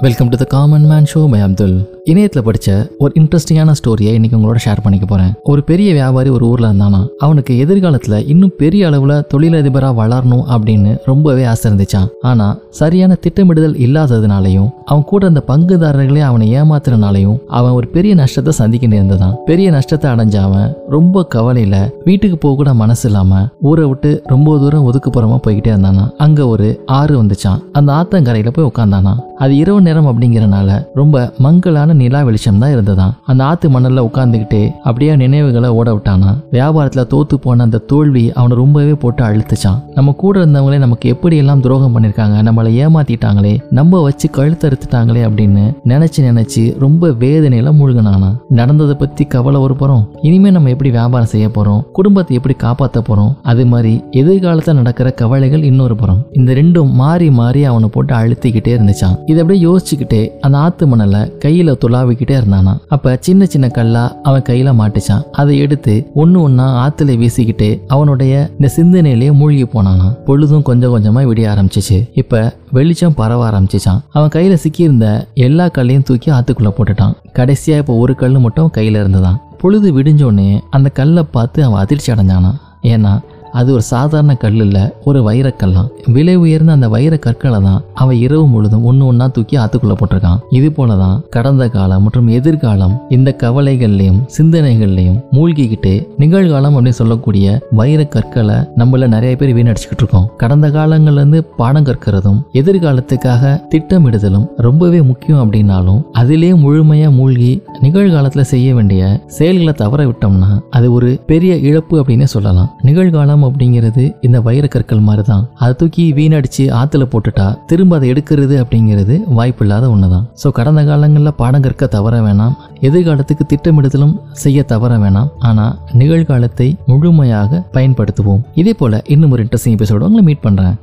Welcome to the common man show my Abdul இணையத்தில் படித்த ஒரு இன்ட்ரெஸ்டிங்கான ஸ்டோரியை இன்னைக்கு உங்களோட ஷேர் பண்ணிக்க போகிறேன் ஒரு பெரிய வியாபாரி ஒரு ஊரில் இருந்தானா அவனுக்கு எதிர்காலத்தில் இன்னும் பெரிய அளவில் தொழிலதிபராக வளரணும் அப்படின்னு ரொம்பவே ஆசை இருந்துச்சான் ஆனால் சரியான திட்டமிடுதல் இல்லாததுனாலையும் அவன் கூட இருந்த பங்குதாரர்களே அவனை ஏமாத்துறனாலையும் அவன் ஒரு பெரிய நஷ்டத்தை சந்திக்க நேர்ந்ததான் பெரிய நஷ்டத்தை அடைஞ்ச அவன் ரொம்ப கவலையில் வீட்டுக்கு போக கூட மனசு இல்லாமல் ஊரை விட்டு ரொம்ப தூரம் ஒதுக்குப்புறமா போய்கிட்டே இருந்தானா. அங்கே ஒரு ஆறு வந்துச்சான் அந்த ஆத்தங்கரையில் போய் உட்காந்தானா அது இரவு நேரம் அப்படிங்கிறனால ரொம்ப மங்கலான நிலா வெளிச்சம் தான் இருந்ததாம் அந்த ஆத்து மணல்ல உட்காந்துக்கிட்டே அப்படியே நினைவுகளை ஓட விட்டானா? வியாபாரத்துல தோத்து போன அந்த தோல்வி அவனை ரொம்பவே போட்டு அழுத்துச்சான். நம்ம கூட இருந்தவங்களே நமக்கு எப்படி எல்லாம் துரோகம் பண்ணிருக்காங்க நம்மளை ஏமாத்திட்டாங்களே நம்ம வச்சு கழுத்தறுத்துட்டாங்களே அப்படின்னு நினைச்சு நினைச்சு ரொம்ப வேதனையில மூழ்கினானா? நடந்ததை பத்தி கவலை ஒரு புறம். இனிமே நம்ம எப்படி வியாபாரம் செய்ய போறோம்? குடும்பத்தை எப்படி காப்பாத்த போறோம்? அது மாதிரி எதிர்காலத்துல நடக்கிற கவலைகள் இன்னொரு புறம். இந்த ரெண்டும் மாறி மாறி அவனை போட்டு அழுத்திக்கிட்டே இருந்துச்சான் இதை அப்படியே யோசிச்சுக்கிட்டே அந்த ஆத்து மணலை கையில துளாவிக்கிட்டே இருந்தானா. அப்ப சின்ன சின்ன கல்லா அவன் கையில மாட்டிச்சான். அதை எடுத்து ஒன்னு ஒன்னா ஆத்துல வீசிக்கிட்டு அவனுடைய இந்த சிந்தனையிலேயே மூழ்கி போனானா. பொழுதும் கொஞ்சம் கொஞ்சமா விடிய ஆரம்பிச்சிச்சு. இப்ப வெளிச்சம் பரவ ஆரம்பிச்சிச்சான். அவன் கையில சிக்கியிருந்த எல்லா கல்லையும் தூக்கி ஆத்துக்குள்ள போட்டுட்டான். கடைசியா இப்ப ஒரு கல் மட்டும் கையில இருந்ததான் பொழுது விடிஞ்சோடனே அந்த கல்லை பார்த்து அவன் அதிர்ச்சி அடைஞ்சானா. ஏன்னா அது ஒரு சாதாரண கல் இல்லை ஒரு வைரக்கல்லாம். விலை உயர்ந்த அந்த வைர கற்களை தான் அவன் இரவு முழுதும் ஒன்று ஒன்றா தூக்கி ஆற்றுக்குள்ளே போட்டிருக்கான். இது போல தான் கடந்த காலம் மற்றும் எதிர்காலம் இந்த கவலைகள்லையும் சிந்தனைகள்லையும் மூழ்கிக்கிட்டு நிகழ்காலம் அப்படின்னு சொல்லக்கூடிய வைர கற்களை நம்மள நிறைய பேர் வீணடிச்சுக்கிட்டு இருக்கோம். கடந்த காலங்கள்லேருந்து பாடம் கற்கிறதும் எதிர்காலத்துக்காக திட்டமிடுதலும் ரொம்பவே முக்கியம் அப்படின்னாலும் அதிலே முழுமையாக மூழ்கி நிகழ்காலத்தில் செய்ய வேண்டிய செயல்களை தவற விட்டோம்னா அது ஒரு பெரிய இழப்பு அப்படின்னே சொல்லலாம். நிகழ்காலம் அப்படிங்கிறது இந்த வைரக்கற்கள் மாதிரி தான் அதை தூக்கி வீணடிச்சு ஆத்துல போட்டுட்டா திரும்ப அதை எடுக்கிறது அப்படிங்கிறது வாய்ப்பு இல்லாத ஒண்ணுதான். ஸோ கடந்த காலங்களில் பாடம் கற்க தவற வேணாம். எதிர்காலத்துக்கு திட்டமிடுதலும் செய்ய தவற வேணாம். ஆனா நிகழ்காலத்தை முழுமையாக பயன்படுத்துவோம். இதே போல இன்னும் ஒரு இன்ட்ரெஸ்டிங் எபிசோடு உங்களை மீட் பண்றேன்.